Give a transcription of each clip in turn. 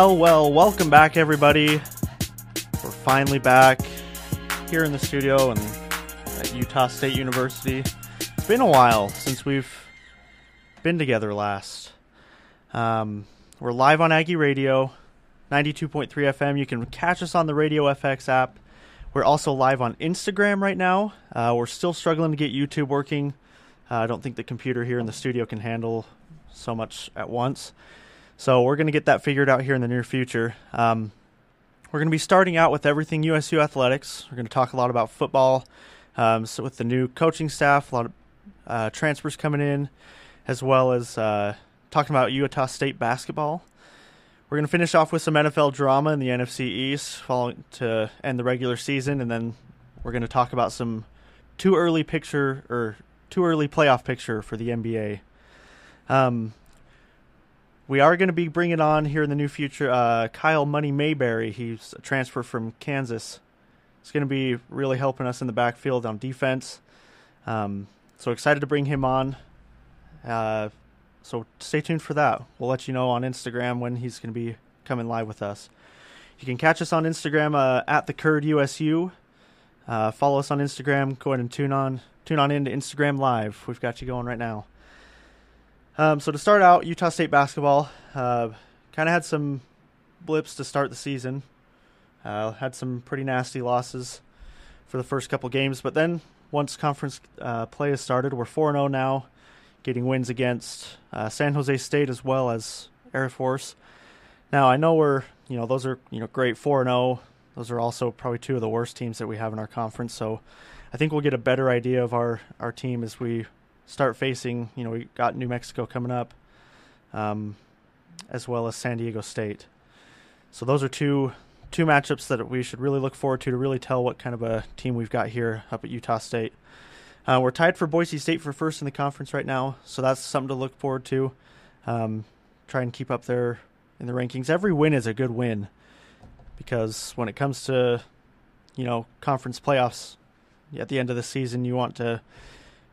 Well, well, welcome back, everybody. We're finally back here in the studio and at Utah State University. It's been a while since we've been together last. Um, we're live on Aggie Radio, 92.3 FM. You can catch us on the Radio FX app. We're also live on Instagram right now. Uh, we're still struggling to get YouTube working. Uh, I don't think the computer here in the studio can handle so much at once. So we're going to get that figured out here in the near future. Um, we're going to be starting out with everything USU athletics. We're going to talk a lot about football. Um, so with the new coaching staff, a lot of uh, transfers coming in, as well as uh, talking about Utah State basketball. We're going to finish off with some NFL drama in the NFC East, following to end the regular season, and then we're going to talk about some too early picture or too early playoff picture for the NBA. Um, we are going to be bringing on here in the new future uh, Kyle Money Mayberry. He's a transfer from Kansas. He's going to be really helping us in the backfield on defense. Um, so excited to bring him on. Uh, so stay tuned for that. We'll let you know on Instagram when he's going to be coming live with us. You can catch us on Instagram uh, at the Curd USU. Uh, follow us on Instagram. Go ahead and tune on tune on into Instagram Live. We've got you going right now. Um, so to start out, Utah State basketball uh, kind of had some blips to start the season. Uh, had some pretty nasty losses for the first couple games, but then once conference uh, play has started, we're 4 0 now, getting wins against uh, San Jose State as well as Air Force. Now I know we're you know those are you know great 4 0. Those are also probably two of the worst teams that we have in our conference. So I think we'll get a better idea of our our team as we start facing. You know we got New Mexico coming up, um, as well as San Diego State. So those are two two matchups that we should really look forward to to really tell what kind of a team we've got here up at Utah State. Uh, we're tied for Boise State for first in the conference right now, so that's something to look forward to. Um, try and keep up there in the rankings. Every win is a good win because when it comes to you know conference playoffs at the end of the season, you want to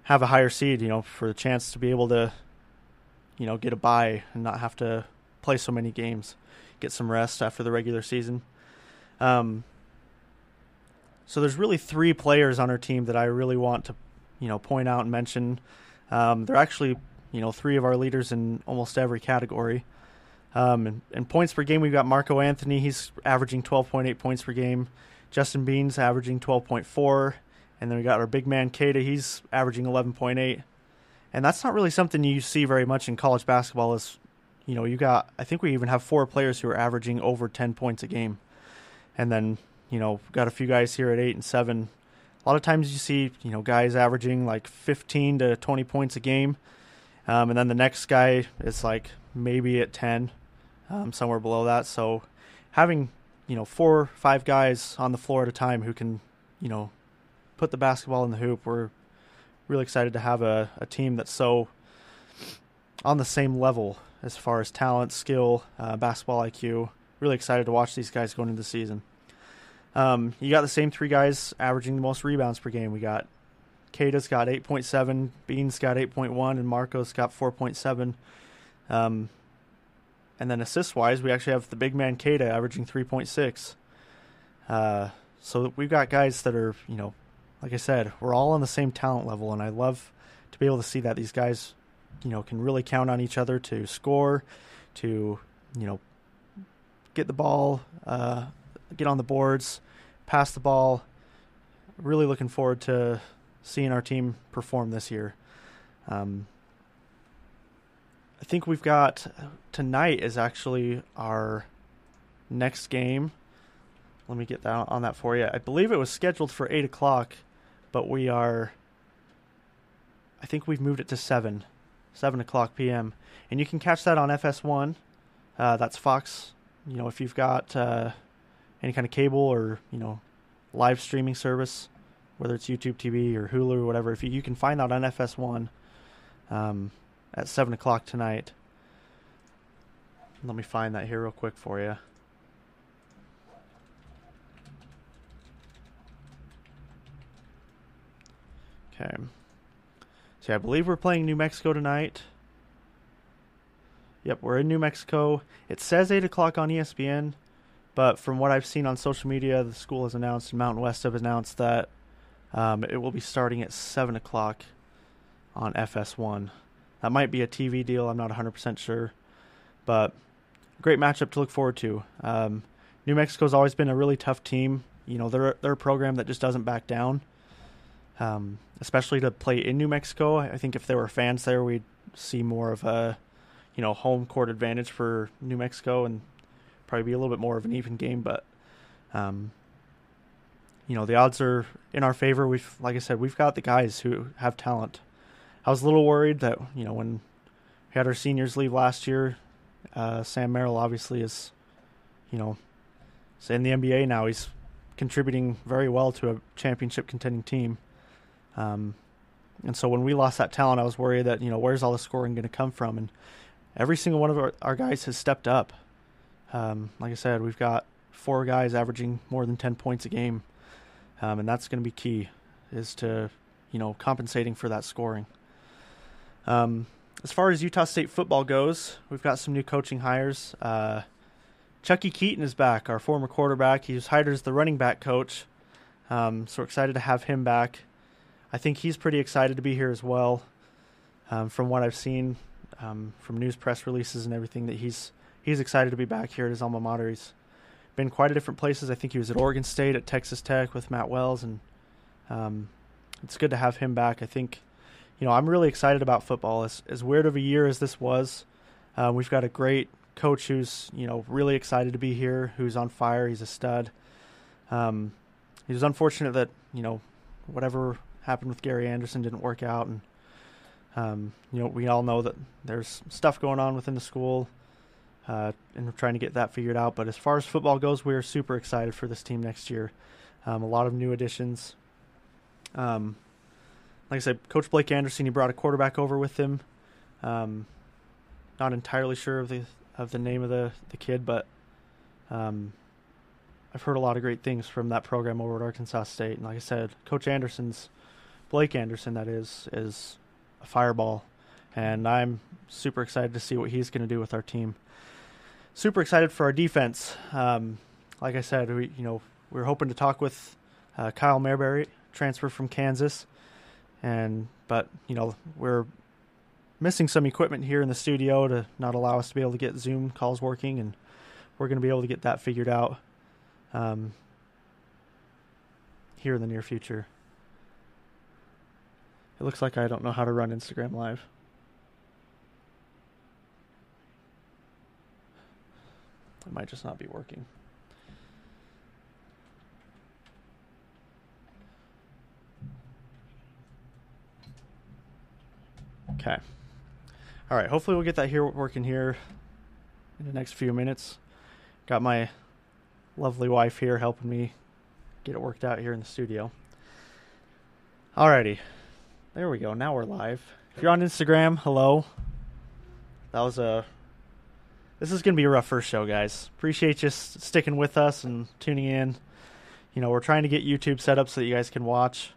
have a higher seed, you know, for the chance to be able to you know get a bye and not have to play so many games, get some rest after the regular season. Um, so there's really three players on our team that I really want to, you know, point out and mention. Um, they're actually, you know, three of our leaders in almost every category. Um, in, in, points per game, we've got Marco Anthony. He's averaging 12.8 points per game. Justin Bean's averaging 12.4. And then we got our big man, Queta. He's averaging 11.8. And that's not really something you see very much in college basketball is, you know, you got, I think we even have four players who are averaging over 10 points a game and then you know got a few guys here at eight and seven. A lot of times you see you know guys averaging like 15 to 20 points a game, um, and then the next guy is like maybe at 10, um, somewhere below that. So having you know four or five guys on the floor at a time who can you know put the basketball in the hoop, we're really excited to have a, a team that's so on the same level as far as talent, skill, uh, basketball IQ really excited to watch these guys going into the season. Um, you got the same three guys averaging the most rebounds per game. We got Queta's got 8.7, Bean's got 8.1, and Marcos got 4.7. Um, and then assist wise, we actually have the big man Kata averaging 3.6. Uh, so we've got guys that are, you know, like I said, we're all on the same talent level, and I love to be able to see that these guys, you know, can really count on each other to score, to, you know, get the ball, uh, get on the boards, pass the ball. Really looking forward to seeing our team perform this year. Um, I think we've got tonight is actually our next game. Let me get that on that for you. I believe it was scheduled for eight o'clock, but we are. I think we've moved it to seven, seven o'clock p.m. And you can catch that on FS1. Uh, that's Fox you know, if you've got uh, any kind of cable or you know live streaming service, whether it's YouTube TV or Hulu or whatever, if you, you can find that on FS1 um, at seven o'clock tonight. Let me find that here real quick for you. Okay. So I believe we're playing New Mexico tonight. Yep, we're in New Mexico. It says 8 o'clock on ESPN, but from what I've seen on social media, the school has announced, and Mountain West have announced that um, it will be starting at 7 o'clock on FS1. That might be a TV deal. I'm not 100% sure. But great matchup to look forward to. Um, New Mexico's always been a really tough team. You know, they're, they're a program that just doesn't back down, um, especially to play in New Mexico. I think if there were fans there, we'd see more of a, you know, home court advantage for New Mexico and probably be a little bit more of an even game. But, um, you know, the odds are in our favor. We've, like I said, we've got the guys who have talent. I was a little worried that you know when we had our seniors leave last year, uh, Sam Merrill obviously is, you know, in the NBA now. He's contributing very well to a championship contending team. Um, and so when we lost that talent, I was worried that you know where's all the scoring going to come from, and every single one of our, our guys has stepped up. Um, like I said, we've got four guys averaging more than ten points a game, um, and that's going to be key, is to you know compensating for that scoring. Um, as far as Utah State football goes, we've got some new coaching hires. Uh, Chuckie Keeton is back, our former quarterback. He was hired as the running back coach. Um, so we're excited to have him back. I think he's pretty excited to be here as well. Um, from what I've seen um, from news press releases and everything, that he's he's excited to be back here at his alma mater. He's been quite a different places. I think he was at Oregon State, at Texas Tech with Matt Wells, and um, it's good to have him back. I think you know, I'm really excited about football. As as weird of a year as this was, uh, we've got a great coach who's you know really excited to be here, who's on fire. He's a stud. Um, it was unfortunate that you know whatever happened with Gary Anderson didn't work out, and um, you know we all know that there's stuff going on within the school, uh, and we're trying to get that figured out. But as far as football goes, we are super excited for this team next year. Um, a lot of new additions. Um, like I said, Coach Blake Anderson, he brought a quarterback over with him. Um, not entirely sure of the of the name of the the kid, but um, I've heard a lot of great things from that program over at Arkansas State. And like I said, Coach Anderson's Blake Anderson, that is, is a fireball, and I'm super excited to see what he's going to do with our team. Super excited for our defense. Um, like I said, we you know we are hoping to talk with uh, Kyle Mayberry, transfer from Kansas and but you know we're missing some equipment here in the studio to not allow us to be able to get Zoom calls working, and we're going to be able to get that figured out um, here in the near future. It looks like I don't know how to run Instagram Live. It might just not be working. Okay. All right. Hopefully, we'll get that here working here in the next few minutes. Got my lovely wife here helping me get it worked out here in the studio. Alrighty. There we go. Now we're live. If you're on Instagram, hello. That was a. This is going to be a rough first show, guys. Appreciate you sticking with us and tuning in. You know, we're trying to get YouTube set up so that you guys can watch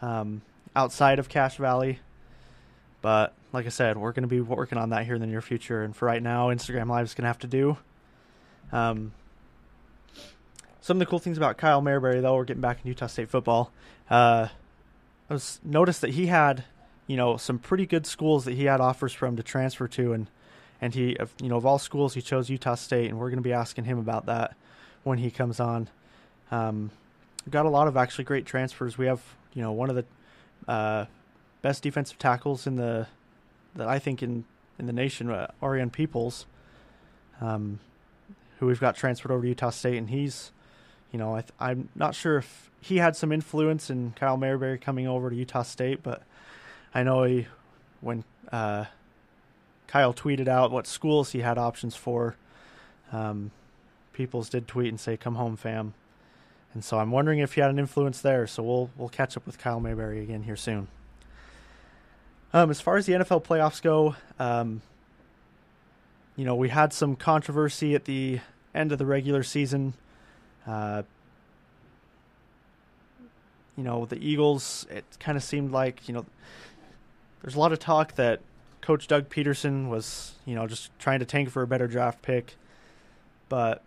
um, outside of Cache Valley. But like I said, we're going to be working on that here in the near future. And for right now, Instagram Live is going to have to do. Um, some of the cool things about Kyle Mayberry, though, we're getting back in Utah State football. Uh, I was noticed that he had, you know, some pretty good schools that he had offers from to transfer to, and and he, you know, of all schools, he chose Utah State, and we're going to be asking him about that when he comes on. Um, got a lot of actually great transfers. We have, you know, one of the uh, best defensive tackles in the that I think in in the nation, uh, Arian Peoples, um, who we've got transferred over to Utah State, and he's, you know, I am not sure if he had some influence in Kyle Mayberry coming over to Utah State, but I know he when uh, Kyle tweeted out what schools he had options for. Um, Peoples did tweet and say, "Come home, fam," and so I'm wondering if he had an influence there. So we'll we'll catch up with Kyle Mayberry again here soon. Um, as far as the NFL playoffs go, um, you know, we had some controversy at the end of the regular season. Uh, you know, the Eagles, it kind of seemed like, you know, there's a lot of talk that Coach Doug Pederson was, you know, just trying to tank for a better draft pick. But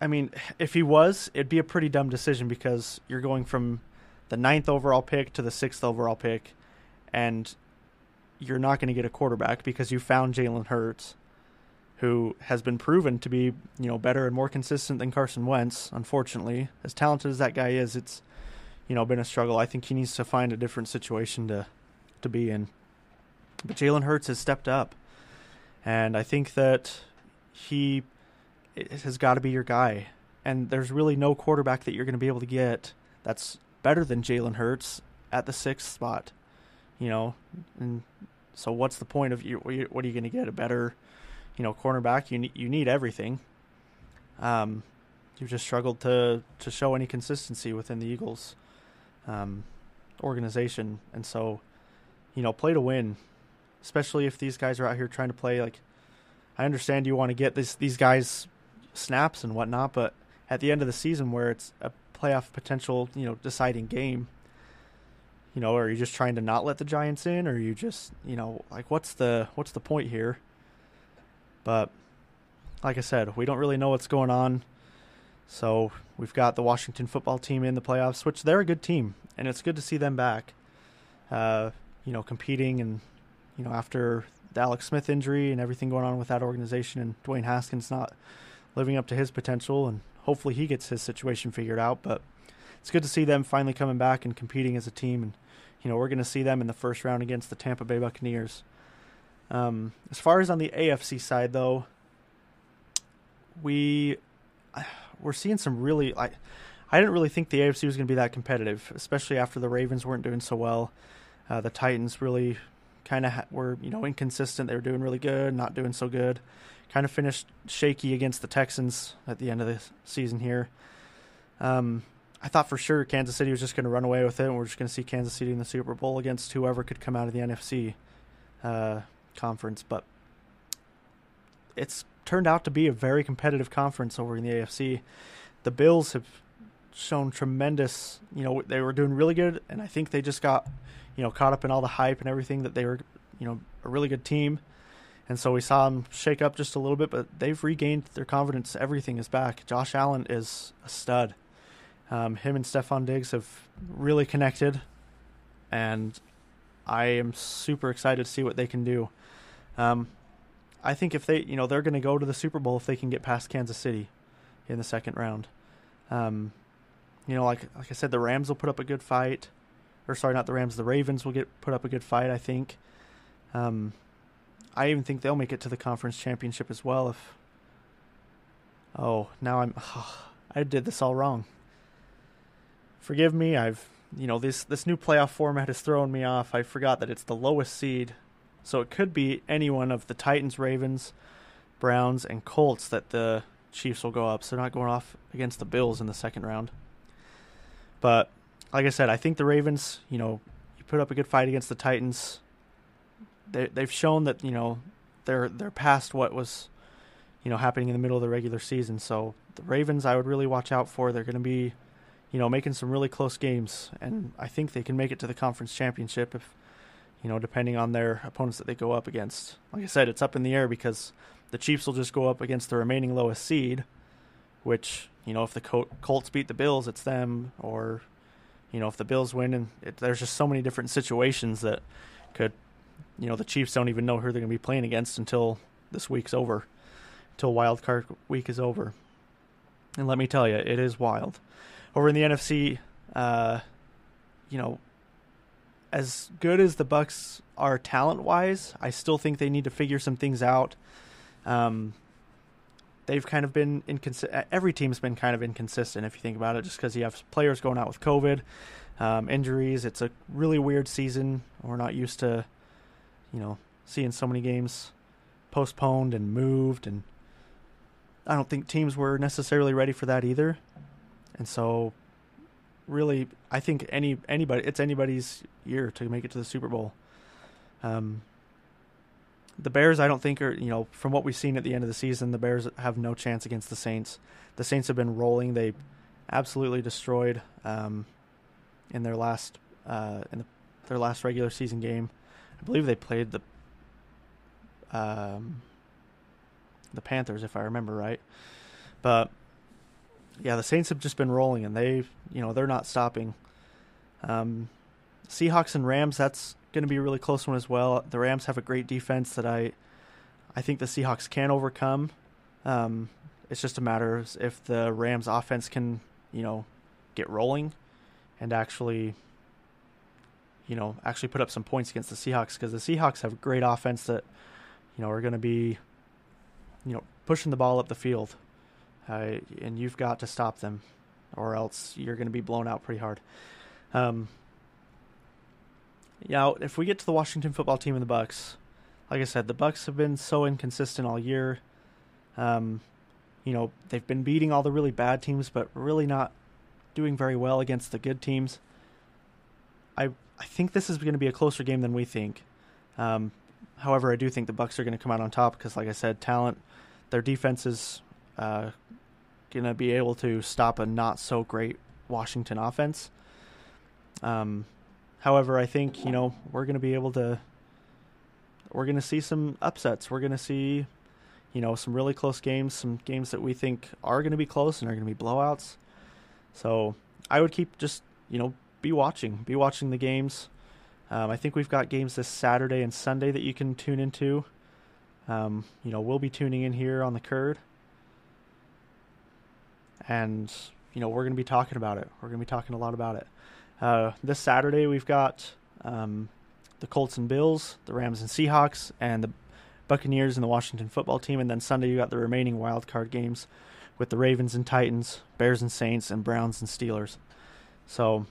I mean, if he was, it'd be a pretty dumb decision because you're going from the ninth overall pick to the sixth overall pick, and you're not going to get a quarterback because you found Jalen Hurts, who has been proven to be, you know, better and more consistent than Carson Wentz. Unfortunately, as talented as that guy is, it's, you know, been a struggle. I think he needs to find a different situation to, to be in. But Jalen Hurts has stepped up, and I think that he has got to be your guy. And there's really no quarterback that you're going to be able to get that's better than Jalen Hurts at the sixth spot. You know, and so what's the point of you? What are you going to get a better, you know, cornerback? You need you need everything. Um, you've just struggled to to show any consistency within the Eagles um, organization, and so you know, play to win, especially if these guys are out here trying to play like. I understand you want to get this these guys snaps and whatnot, but at the end of the season where it's a playoff potential, you know, deciding game, you know, are you just trying to not let the Giants in, or you just, you know, like what's the what's the point here? But like I said, we don't really know what's going on. So we've got the Washington football team in the playoffs, which they're a good team, and it's good to see them back. Uh, you know, competing and you know after the Alex Smith injury and everything going on with that organization, and Dwayne Haskins not living up to his potential, and hopefully he gets his situation figured out. But it's good to see them finally coming back and competing as a team. And you know, we're going to see them in the first round against the Tampa Bay Buccaneers. Um, as far as on the AFC side, though, we we're seeing some really. I I didn't really think the AFC was going to be that competitive, especially after the Ravens weren't doing so well. Uh, the Titans really kind of ha- were you know inconsistent. They were doing really good, not doing so good kind of finished shaky against the Texans at the end of the season here. Um, I thought for sure Kansas City was just going to run away with it, and we're just going to see Kansas City in the Super Bowl against whoever could come out of the NFC uh, conference. But it's turned out to be a very competitive conference over in the AFC. The Bills have shown tremendous. You know, they were doing really good, and I think they just got, you know, caught up in all the hype and everything that they were, you know, a really good team. And so we saw them shake up just a little bit, but they've regained their confidence. Everything is back. Josh Allen is a stud. Um, him and Stefon Diggs have really connected, and I am super excited to see what they can do. Um, I think if they, you know, they're going to go to the Super Bowl if they can get past Kansas City in the second round. Um, you know, like like I said, the Rams will put up a good fight, or sorry, not the Rams, the Ravens will get put up a good fight. I think. Um, I even think they'll make it to the conference championship as well. If oh, now I'm oh, I did this all wrong. Forgive me. I've you know this this new playoff format has thrown me off. I forgot that it's the lowest seed, so it could be any one of the Titans, Ravens, Browns, and Colts that the Chiefs will go up. So they're not going off against the Bills in the second round. But like I said, I think the Ravens, you know, you put up a good fight against the Titans they they've shown that you know they're they're past what was you know happening in the middle of the regular season. So the Ravens, I would really watch out for. They're going to be you know making some really close games, and I think they can make it to the conference championship if you know depending on their opponents that they go up against. Like I said, it's up in the air because the Chiefs will just go up against the remaining lowest seed, which you know if the Colts beat the Bills, it's them, or you know if the Bills win, and it, there's just so many different situations that could you know the Chiefs don't even know who they're going to be playing against until this week's over, until wild card week is over. And let me tell you, it is wild. Over in the NFC, uh, you know, as good as the Bucks are talent wise, I still think they need to figure some things out. Um, they've kind of been inconsistent. Every team's been kind of inconsistent if you think about it, just because you have players going out with COVID, um, injuries. It's a really weird season. We're not used to you know, seeing so many games postponed and moved and I don't think teams were necessarily ready for that either. And so really I think any anybody it's anybody's year to make it to the Super Bowl. Um the Bears I don't think are, you know, from what we've seen at the end of the season, the Bears have no chance against the Saints. The Saints have been rolling. They absolutely destroyed um, in their last uh, in the, their last regular season game I believe they played the um, the Panthers, if I remember right. But yeah, the Saints have just been rolling, and they, you know, they're not stopping. Um, Seahawks and Rams, that's going to be a really close one as well. The Rams have a great defense that I, I think the Seahawks can overcome. Um, it's just a matter of if the Rams offense can, you know, get rolling, and actually, you know, actually put up some points against the Seahawks because the Seahawks have a great offense that, you know, are going to be, you know, pushing the ball up the field uh, and you've got to stop them, or else you're going to be blown out pretty hard. Um, now, if we get to the Washington football team and the Bucks, like I said, the Bucks have been so inconsistent all year. Um, you know, they've been beating all the really bad teams, but really not doing very well against the good teams. I I think this is going to be a closer game than we think. Um, however, I do think the Bucks are going to come out on top because, like I said, talent, their defense is uh, to be able to stop a not so great Washington offense. Um, however, I think you know we're to be able to. We're to see some upsets. We're to see, you know, some really close games, some games that we think are to be close and are to be blowouts. So I would keep just you know be watching, be watching the games. Um, I think we've got games this Saturday and Sunday that you can tune into. Um, you know, we'll be tuning in here on the Curd and you know we're going to be talking about it. We're going to be talking a lot about it. Uh, this Saturday we've got um, the Colts and Bills, the Rams and Seahawks, and the Buccaneers and the Washington football team. And then Sunday you got the remaining wild card games with the Ravens and Titans, Bears and Saints, and Browns and Steelers. So,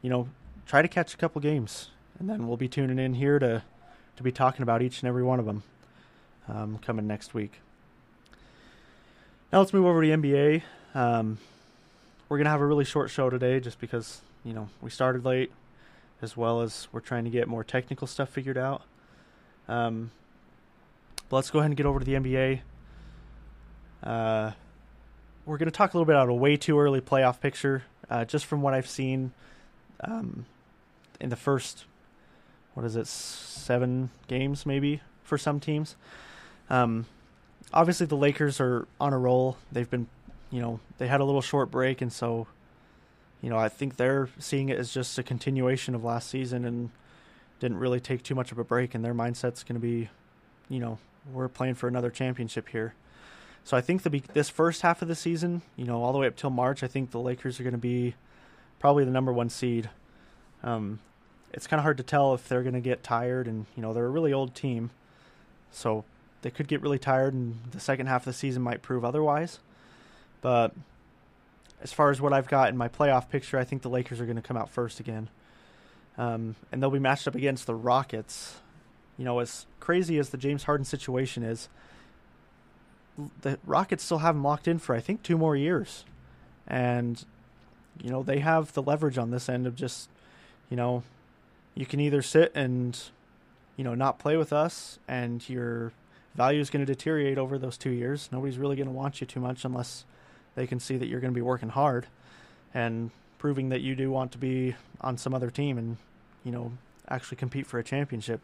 you know, try to catch a couple games, and then we'll be tuning in here to to be talking about each and every one of them um, coming next week. Now let's move over to the NBA. Um, we're gonna have a really short show today, just because you know we started late, as well as we're trying to get more technical stuff figured out. Um, but let's go ahead and get over to the NBA. Uh, we're to talk a little bit about a way too early playoff picture, uh, just from what I've seen um, in the first, what is it, seven games maybe for some teams. Um, obviously, the Lakers are on a roll. They've been you know, they had a little short break, and so, you know, I think they're seeing it as just a continuation of last season and didn't really take too much of a break, and their mindset's going to be, you know, we're playing for another championship here. So I think the this first half of the season, you know, all the way up till March, I think the Lakers are going to be probably the number one seed. Um, it's kind of hard to tell if they're going to get tired, and you know they're a really old team, so they could get really tired, and the second half of the season might prove otherwise. But as far as what I've got in my playoff picture, I think the Lakers are going to come out first again. Um, and they'll be matched up against the Rockets. You know, as crazy as the James Harden situation is, the Rockets still have him locked in for I think two more years, and you know they have the leverage on this end of just, you know, you can either sit and, you know, not play with us, and your value is going to deteriorate over those two years. Nobody's really going to want you too much unless they can see that you're going to be working hard and proving that you do want to be on some other team and you know actually compete for a championship.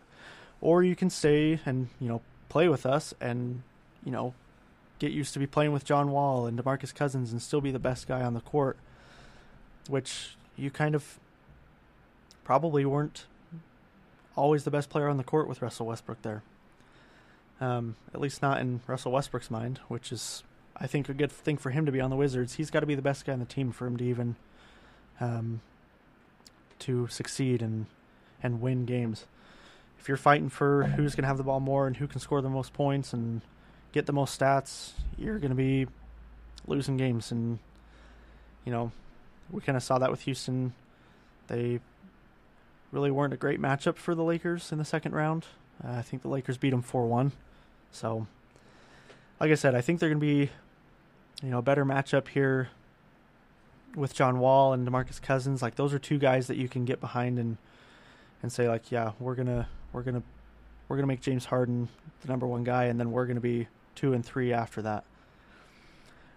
Or you can stay and you know play with us and you know get used to be playing with John Wall and DeMarcus Cousins and still be the best guy on the court which you kind of probably weren't always the best player on the court with Russell Westbrook there. Um, at least not in Russell Westbrook's mind which is I think a good thing for him to be on the Wizards. He's got to be the best guy on the team for him to even um, to succeed and and win games. If you're fighting for who's going to have the ball more and who can score the most points and get the most stats, you're going to be losing games. And you know, we kind of saw that with Houston. They really weren't a great matchup for the Lakers in the second round. Uh, I think the Lakers beat them four one. So, like I said, I think they're going to be you know, better matchup here with John Wall and DeMarcus Cousins. Like those are two guys that you can get behind and and say like, yeah, we're gonna we're gonna we're gonna make James Harden the number one guy, and then we're gonna be two and three after that.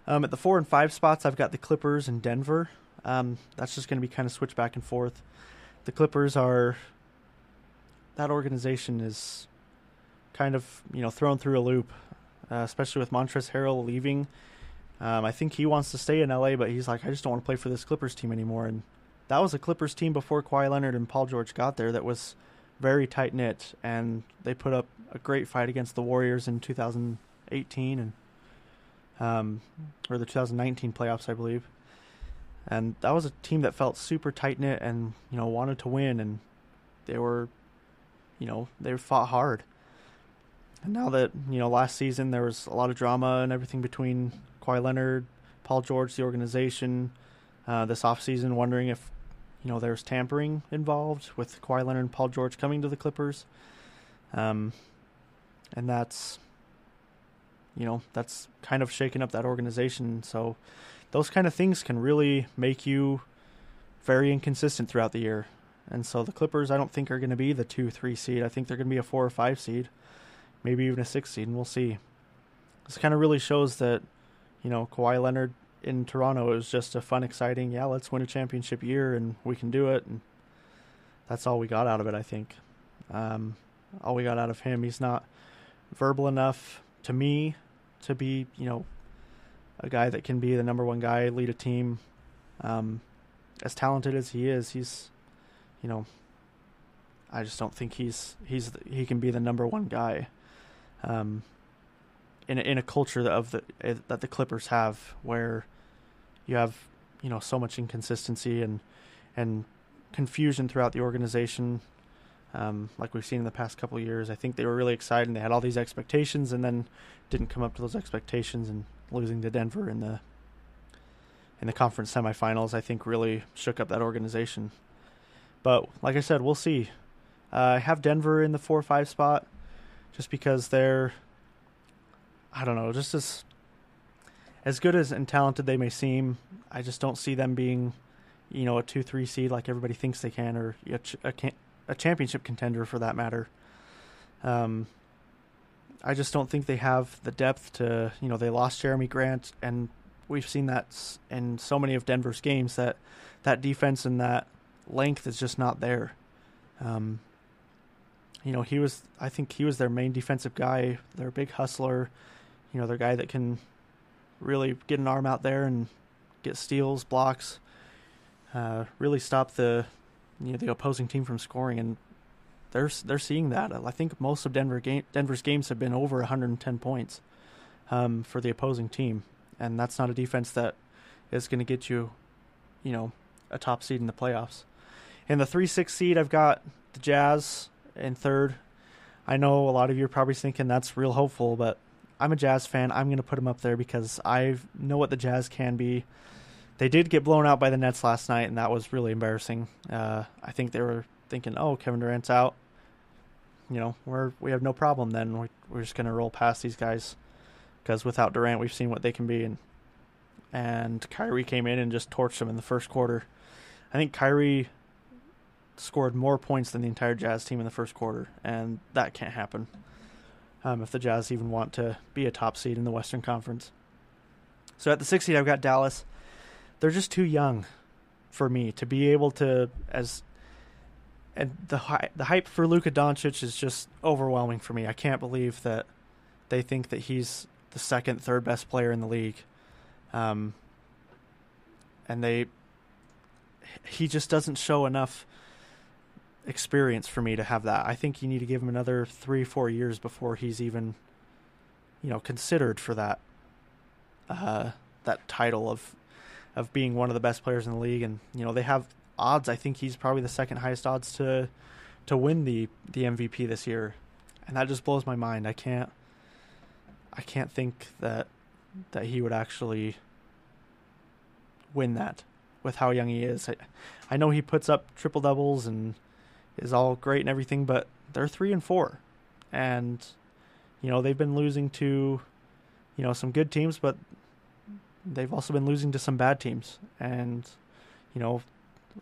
Um, at the four and five spots, I've got the Clippers and Denver. Um, that's just going to be kind of switch back and forth. The Clippers are that organization is kind of you know thrown through a loop, uh, especially with Montrezl Harrell leaving. Um, I think he wants to stay in LA, but he's like, I just don't want to play for this Clippers team anymore. And that was a Clippers team before Kawhi Leonard and Paul George got there that was very tight knit, and they put up a great fight against the Warriors in 2018 and um, or the 2019 playoffs, I believe. And that was a team that felt super tight knit and you know wanted to win, and they were, you know, they fought hard. And now that you know, last season there was a lot of drama and everything between Kawhi Leonard, Paul George, the organization. Uh, this offseason, wondering if you know there's tampering involved with Kawhi Leonard and Paul George coming to the Clippers. Um, and that's you know that's kind of shaking up that organization. So those kind of things can really make you very inconsistent throughout the year. And so the Clippers, I don't think are going to be the two, three seed. I think they're going to be a four or five seed, maybe even a six seed, and we'll see. This kind of really shows that you know, Kawhi Leonard in Toronto was just a fun, exciting, yeah, let's win a championship year and we can do it. And that's all we got out of it, I think. Um, all we got out of him. He's not verbal enough to me to be, you know, a guy that can be the number one guy, lead a team. Um, as talented as he is, he's, you know, I just don't think he's he's he can be the number one guy. Um, in a, in a culture of the eh, that the Clippers have, where you have you know so much inconsistency and and confusion throughout the organization, um, like we've seen in the past couple years. I think they were really excited and they had all these expectations, and then didn't come up to those expectations, and losing to Denver in the in the conference semifinals, I think really shook up that organization. But like I said, we'll see. Uh, I have Denver in the four five spot, just because they're I don't know, just as as good as and talented they may seem, I just don't see them being, you know, a two three seed like everybody thinks they can, or a, a, a championship contender for that matter. Um, I just don't think they have the depth to, you know, they lost Jerami Grant, and we've seen that in so many of Denver's games that that defense and that length is just not there. Um, you know, he was, I think he was their main defensive guy, their big hustler you know, they're guy that can really get an arm out there and get steals, blocks, uh, really stop the you know the opposing team from scoring, and they're they're seeing that. I think most of Denver game, Denver's games have been over 110 points um, for the opposing team, and that's not a defense that is going to get you, you know, a top seed in the playoffs. In the three six seed, I've got the Jazz in third. I know a lot of you are probably thinking that's real hopeful, but I'm a Jazz fan. I'm going to put them up there because I know what the Jazz can be. They did get blown out by the Nets last night, and that was really embarrassing. Uh, I think they were thinking, "Oh, Kevin Durant's out. You know, we're we have no problem. Then we, we're just going to roll past these guys because without Durant, we've seen what they can be." And and Kyrie came in and just torched them in the first quarter. I think Kyrie scored more points than the entire Jazz team in the first quarter, and that can't happen um, if the Jazz even want to be a top seed in the Western Conference. So at the sixth seed, I've got Dallas. They're just too young for me to be able to as and the the hype for Luka Doncic is just overwhelming for me. I can't believe that they think that he's the second, third best player in the league, um, and they he just doesn't show enough experience for me to have that. I think you need to give him another three, four years before he's even, you know, considered for that, uh, that title of, of being one of the best players in the league. And you know, they have odds. I think he's probably the second highest odds to, to win the the MVP this year, and that just blows my mind. I can't, I can't think that, that he would actually win that with how young he is. I, I know he puts up triple doubles and is all great and everything, but they're three and four, and you know they've been losing to you know some good teams, but they've also been losing to some bad teams, and you know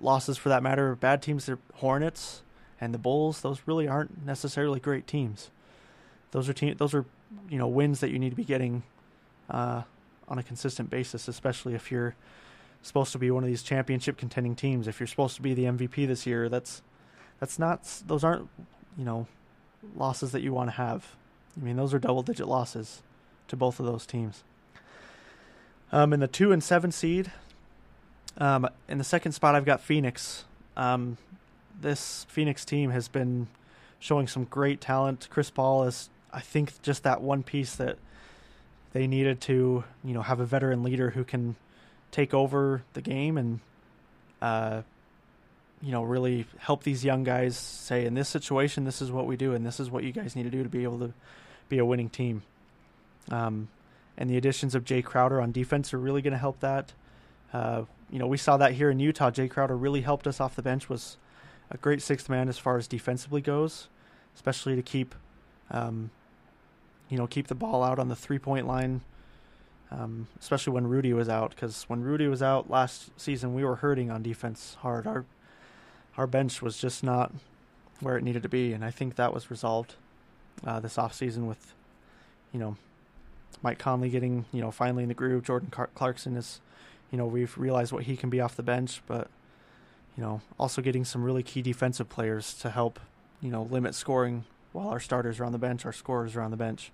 losses for that matter. Bad teams, they're Hornets and the Bulls. Those really aren't necessarily great teams. Those are team. Those are you know wins that you need to be getting uh, on a consistent basis, especially if you're supposed to be one of these championship contending teams. If you're supposed to be the MVP this year, that's that's not those aren't you know, losses that you want to have. I mean, those are double digit losses to both of those teams. Um, in the two and seven seed, um, in the second spot, I've got Phoenix. Um, this Phoenix team has been showing some great talent. Chris Paul is, I think, just that one piece that they needed to, you know, have a veteran leader who can take over the game and, uh, you know, really help these young guys say, in this situation, this is what we do, and this is what you guys need to do to be able to be a winning team. Um, and the additions of Jae Crowder on defense are really going to help that. Uh, you know, we saw that here in Utah. Jae Crowder really helped us off the bench. Was a great sixth man as far as defensively goes, especially to keep, um, you know, keep the ball out on the three point line. Um, especially when Rudy was out, because when Rudy was out last season, we were hurting on defense hard. Our our bench was just not where it needed to be, and I think that was resolved uh, this off season with, you know, Mike Conley getting you know finally in the groove. Jordan Clarkson is, you know, we've realized what he can be off the bench, but you know, also getting some really key defensive players to help, you know, limit scoring while our starters are on the bench, our scorers are on the bench.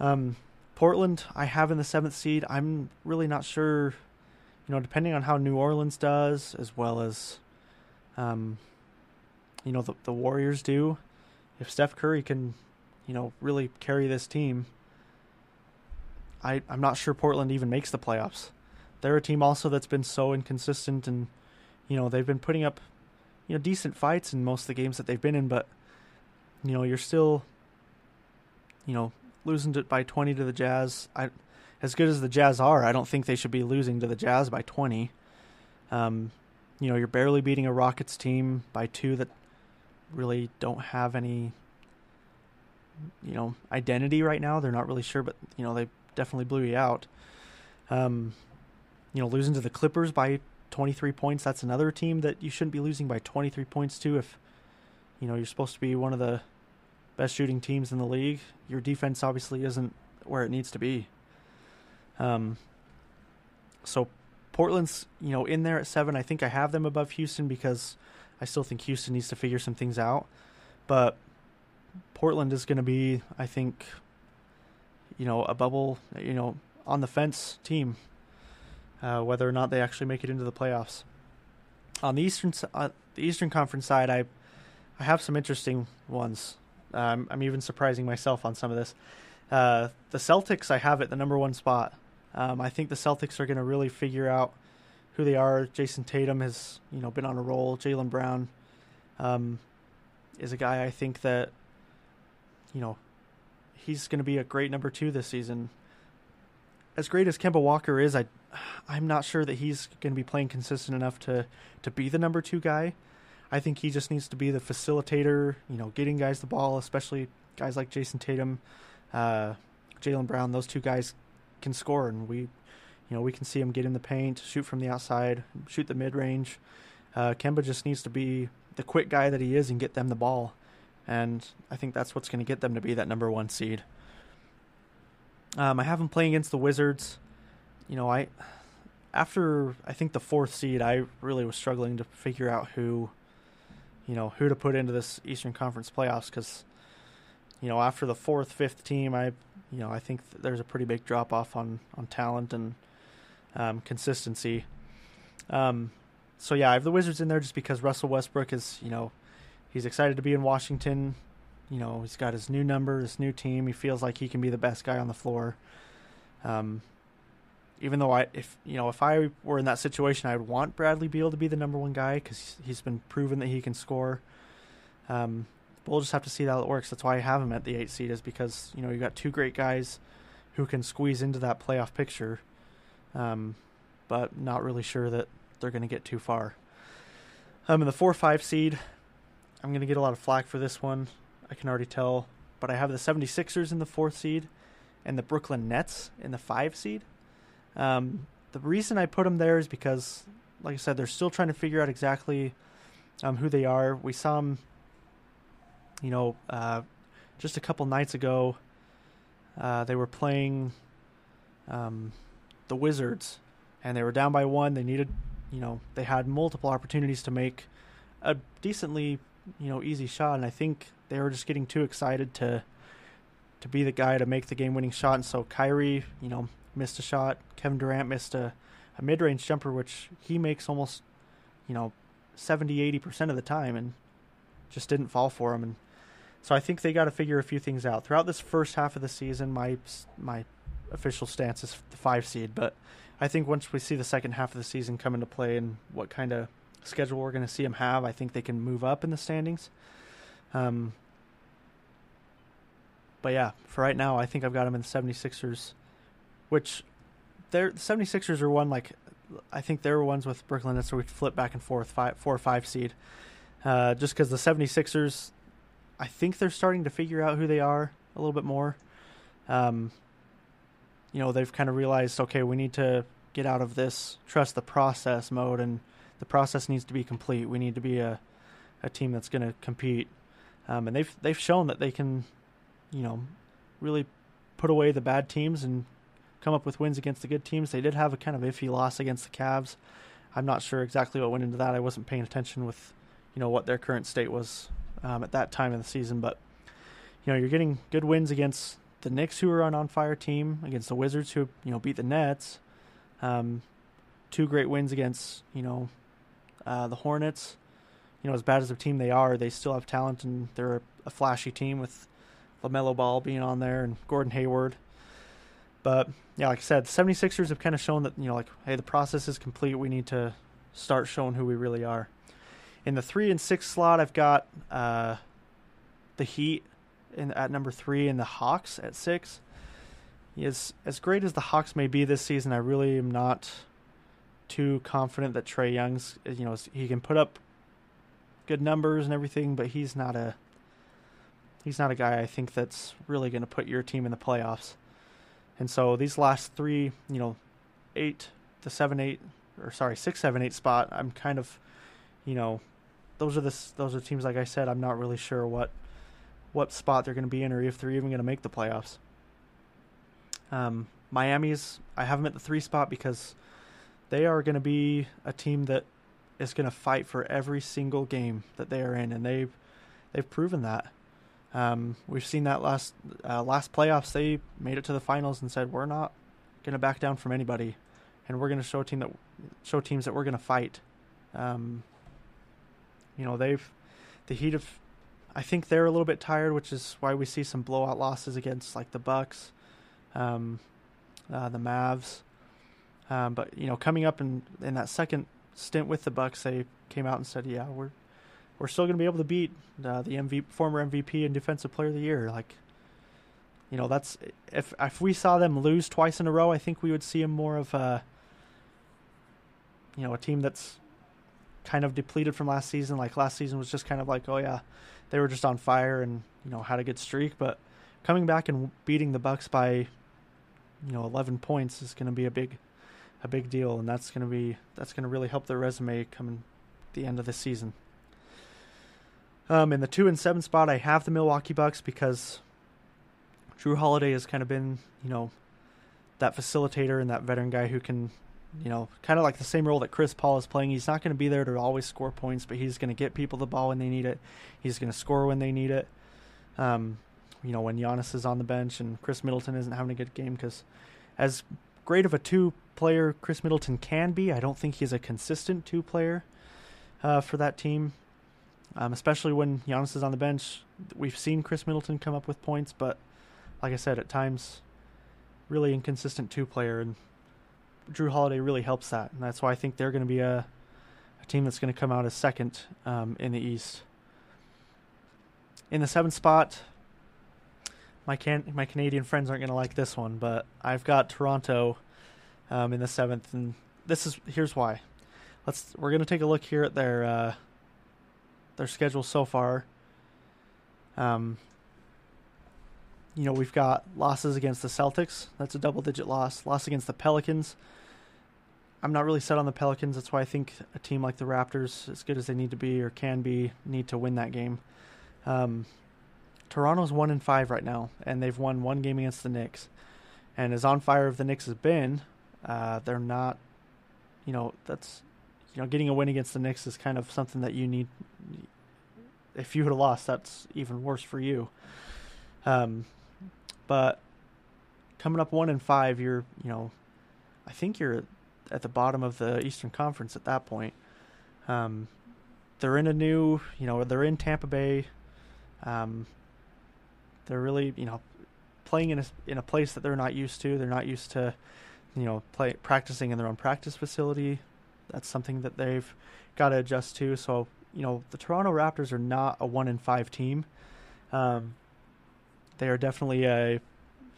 Um, Portland, I have in the seventh seed. I'm really not sure, you know, depending on how New Orleans does, as well as, um, you know, the, the Warriors do. If Steph Curry can, you know, really carry this team, I, I'm not sure Portland even makes the playoffs. They're a team also that's been so inconsistent and you know, they've been putting up, you know, decent fights in most of the games that they've been in, but, you know, you're still, you know, losing to, by 20 to the Jazz. I, as good as the Jazz are, I don't think they should be losing to the Jazz by 20. Um, you know, you're barely beating a Rockets team by two that really don't have any, you know, identity right now. They're not really sure, but you know, they definitely blew you out. Um, you know, losing to the Clippers by 23 points. That's another team that you shouldn't be losing by 23 points to if you know you're supposed to be one of the best shooting teams in the league. Your defense obviously isn't where it needs to be. Um so Portland's, you know, in there at 7. I think I have them above Houston because I still think Houston needs to figure some things out. But Portland is going to be, I think, you know, a bubble, you know, on the fence team uh, whether or not they actually make it into the playoffs. On the eastern uh, the Eastern Conference side, I I have some interesting ones. Um, I'm even surprising myself on some of this. Uh, the Celtics, I have at the number one spot. Um, I think the Celtics are going to really figure out who they are. Jayson Tatum has you know been on a roll. Jaylen Brown um, is a guy I think that you know he's going to be a great number two this season. As great as Kemba Walker is, I I'm not sure that he's going to be playing consistent enough to to be the number two guy. I think he just needs to be the facilitator, you know, getting guys the ball, especially guys like Jayson Tatum, uh, Jaylen Brown. Those two guys can score, and we, you know, we can see him get in the paint, shoot from the outside, shoot the mid range. Uh, Kemba just needs to be the quick guy that he is and get them the ball, and I think that's what's going to get them to be that number one seed. Um, I have him playing against the Wizards you know, I after I think the fourth seed, I really was struggling to figure out who, you know, who to put into this Eastern Conference playoffs because, you know, after the fourth, fifth team, I, you know, I think there's a pretty big drop off on on talent and um, consistency. Um, so yeah, I have the Wizards in there just because Russell Westbrook is, you know, he's excited to be in Washington. You know, he's got his new number, his new team. He feels like he can be the best guy on the floor. Um, even though I, if you know, if I were in that situation, I would want Bradley Beal to be the number one guy because he's been proven that he can score. Um, we'll just have to see how it works. That's why I have him at the eight seed, is because you know you got two great guys who can squeeze into that playoff picture, um, but not really sure that they're going to get too far. Um, in the four five seed, I'm going to get a lot of flack for this one. I can already tell, but I have the 76ers in the fourth seed, and the Brooklyn Nets in the five seed. Um, the reason I put them there is because, like I said, they're still trying to figure out exactly um, who they are. We saw them, you know, uh, just a couple nights ago. Uh, they were playing um, the Wizards, and they were down by one. They needed, you know, they had multiple opportunities to make a decently, you know, easy shot, and I think they were just getting too excited to to be the guy to make the game-winning shot, and so Kyrie, you know, missed a shot. Kevin Durant missed a, a mid-range jumper, which he makes almost, you know, 70, 80 percent of the time, and just didn't fall for him. And so I think they got to figure a few things out throughout this first half of the season. My my official stance is the five seed, but I think once we see the second half of the season come into play and what kind of schedule we're going to see them have, I think they can move up in the standings. Um, but yeah, for right now, I think I've got them in the 76ers, which they're the 76ers are one like I think they were ones with Brooklyn Nets where we flip back and forth, five, four or five seed. Uh, just because the 76ers, I think they're starting to figure out who they are a little bit more. Um, you know, they've kind of realized, okay, we need to get out of this trust the process mode, and the process needs to be complete. We need to be a, a team that's going to compete, um, and they've they've shown that they can, you know, really put away the bad teams and come up with wins against the good teams. They did have a kind of iffy loss against the Cavs. I'm not sure exactly what went into that. I wasn't paying attention with, you know, what their current state was um, at that time of the season. But you know, you're getting good wins against the Knicks, who are an on fire team, against the Wizards, who you know beat the Nets. Um, two great wins against you know uh, the Hornets. You know, as bad as a team they are, they still have talent, and they're a flashy team with LaMelo Ball being on there and Gordon Hayward. But yeah, like I said, the 76ers have kind of shown that, you know, like, hey, the process is complete. We need to start showing who we really are. In the three and six slot, I've got uh, the Heat in, at number three and the Hawks at six. As as great as the Hawks may be this season, I really am not too confident that Trae Young's you know he can put up good numbers and everything, but he's not a he's not a guy I think that's really going to put your team in the playoffs. And so these last three, you know, eight, the seven, eight, or sorry, six, seven, eight spot, I'm kind of, you know, those are the those are teams like I said. I'm not really sure what what spot they're going to be in or if they're even going to make the playoffs. Um, Miami's I have them at the three spot because they are going to be a team that is going to fight for every single game that they are in, and they've they've proven that. Um, we've seen that last uh, last playoffs. They made it to the finals and said we're not going to back down from anybody, and we're going to show team that show teams that we're going to fight. Um, you know they've the Heat of I think they're a little bit tired, which is why we see some blowout losses against like the Bucks, um, uh, the Mavs. Um, but you know, coming up in in that second stint with the Bucks, they came out and said, "Yeah, we're we're still going to be able to beat uh, the MV, former MVP and Defensive Player of the Year." Like, you know, that's if if we saw them lose twice in a row, I think we would see them more of a you know a team that's kind of depleted from last season. Like last season was just kind of like, oh yeah, they were just on fire and you know had a good streak, but coming back and beating the Bucks by you know 11 points is going to be a big a big deal, and that's going to be that's going to really help their resume coming the end of the season. Um, in the two and seven spot, I have the Milwaukee Bucks because Jrue Holiday has kind of been, you know, that facilitator and that veteran guy who can you know, kind of like the same role that Chris Paul is playing. He's not going to be there to always score points, but he's going to get people the ball when they need it. He's going to score when they need it. Um, you know, when Giannis is on the bench and Khris Middleton isn't having a good game, because as great of a two player Khris Middleton can be, I don't think he's a consistent two player uh, for that team. Um, especially when Giannis is on the bench. We've seen Khris Middleton come up with points, but like I said, at times, really inconsistent two player. And Jrue Holiday really helps that, and that's why I think they're going to be a, a team that's going to come out as second um, in the East. In the seventh spot, my can my Canadian friends aren't going to like this one, but I've got Toronto um, in the seventh, and this is here's why. Let's we're going to take a look here at their uh, their schedule so far. Um, you know, we've got losses against the Celtics. That's a double digit loss. Loss against the Pelicans. I'm not really set on the Pelicans. That's why I think a team like the Raptors, as good as they need to be or can be, need to win that game. Um, Toronto's one in five right now, and they've won one game against the Knicks. And as on fire as the Knicks has been, uh, they're not. You know, that's you know, getting a win against the Knicks is kind of something that you need. if you had lost, that's even worse for you. Um, but coming up one and five, you're you know, I think you're at the bottom of the Eastern Conference at that point. Um, they're in a new, you know, they're in Tampa Bay. Um, they're really, you know, playing in a in a place that they're not used to. They're not used to, you know, play practicing in their own practice facility. That's something that they've got to adjust to. So, you know, the Toronto Raptors are not a one in five team. Um, they are definitely a, you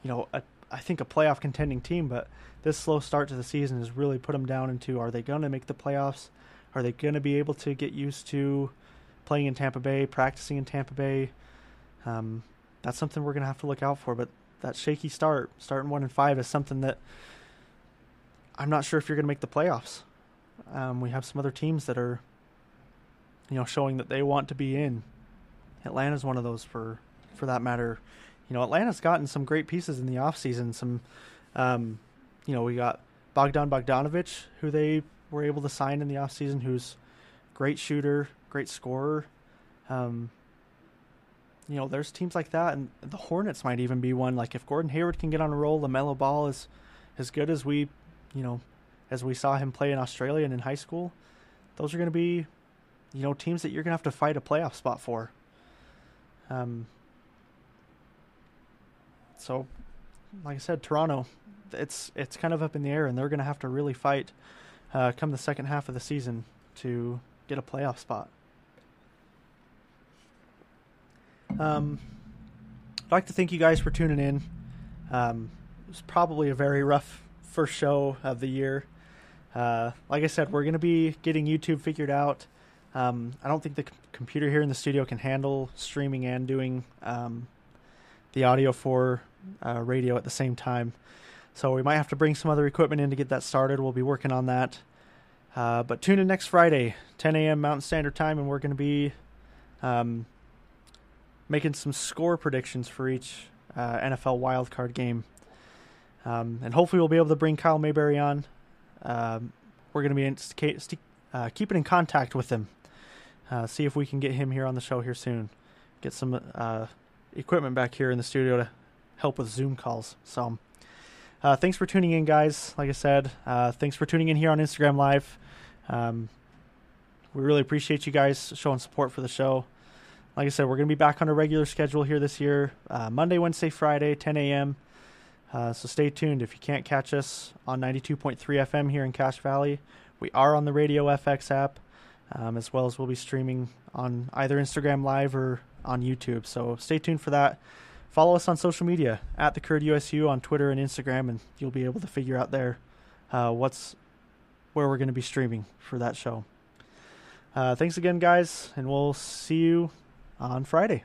know, a, I think a playoff contending team, but this slow start to the season has really put them down into are they going to make the playoffs? Are they going to be able to get used to playing in Tampa Bay, practicing in Tampa Bay? Um, that's something we're going to have to look out for. But that shaky start, starting one and five, is something that I'm not sure if you're going to make the playoffs. Um, we have some other teams that are, you know, showing that they want to be in. Atlanta's one of those for for that matter. You know, Atlanta's gotten some great pieces in the offseason. Some, um, you know, we got Bogdan Bogdanovich, who they were able to sign in the offseason, who's great shooter, great scorer. Um, you know, there's teams like that, and the Hornets might even be one. Like if Gordon Hayward can get on a roll, LaMelo Ball is as good as we, you know, as we saw him play in Australia and in high school. Those are going to be, you know, teams that you're going to have to fight a playoff spot for. Um. So, like I said, Toronto, it's it's kind of up in the air, and they're going to have to really fight uh, come the second half of the season to get a playoff spot. Um, I'd like to thank you guys for tuning in. Um, it was probably a very rough first show of the year. Uh, like I said, we're going to be getting YouTube figured out. Um, I don't think the c- computer here in the studio can handle streaming and doing um, the audio for uh, radio at the same time. So we might have to bring some other equipment in to get that started. We'll be working on that. Uh, but tune in next Friday, 10 a.m. Mountain Standard Time, and we're going to be um, making some score predictions for each uh, NFL wildcard game. Um, and hopefully, we'll be able to bring Kyle Mayberry on. Um, we're going to be in, st- uh, keeping in contact with him. Uh, see if we can get him here on the show here soon. Get some uh, equipment back here in the studio to help with Zoom calls. So. Uh, thanks for tuning in, guys. Like I said, uh, thanks for tuning in here on Instagram Live. Um, we really appreciate you guys showing support for the show. Like I said, we're going to be back on a regular schedule here this year uh, Monday, Wednesday, Friday, 10 a.m. Uh, so stay tuned. If you can't catch us on 92.3 FM here in Cache Valley, we are on the Radio FX app, um, as well as we'll be streaming on either Instagram Live or on YouTube. So stay tuned for that follow us on social media at the Curd USU on Twitter and Instagram, and you'll be able to figure out there uh, what's where we're going to be streaming for that show. Uh, thanks again, guys, and we'll see you on Friday.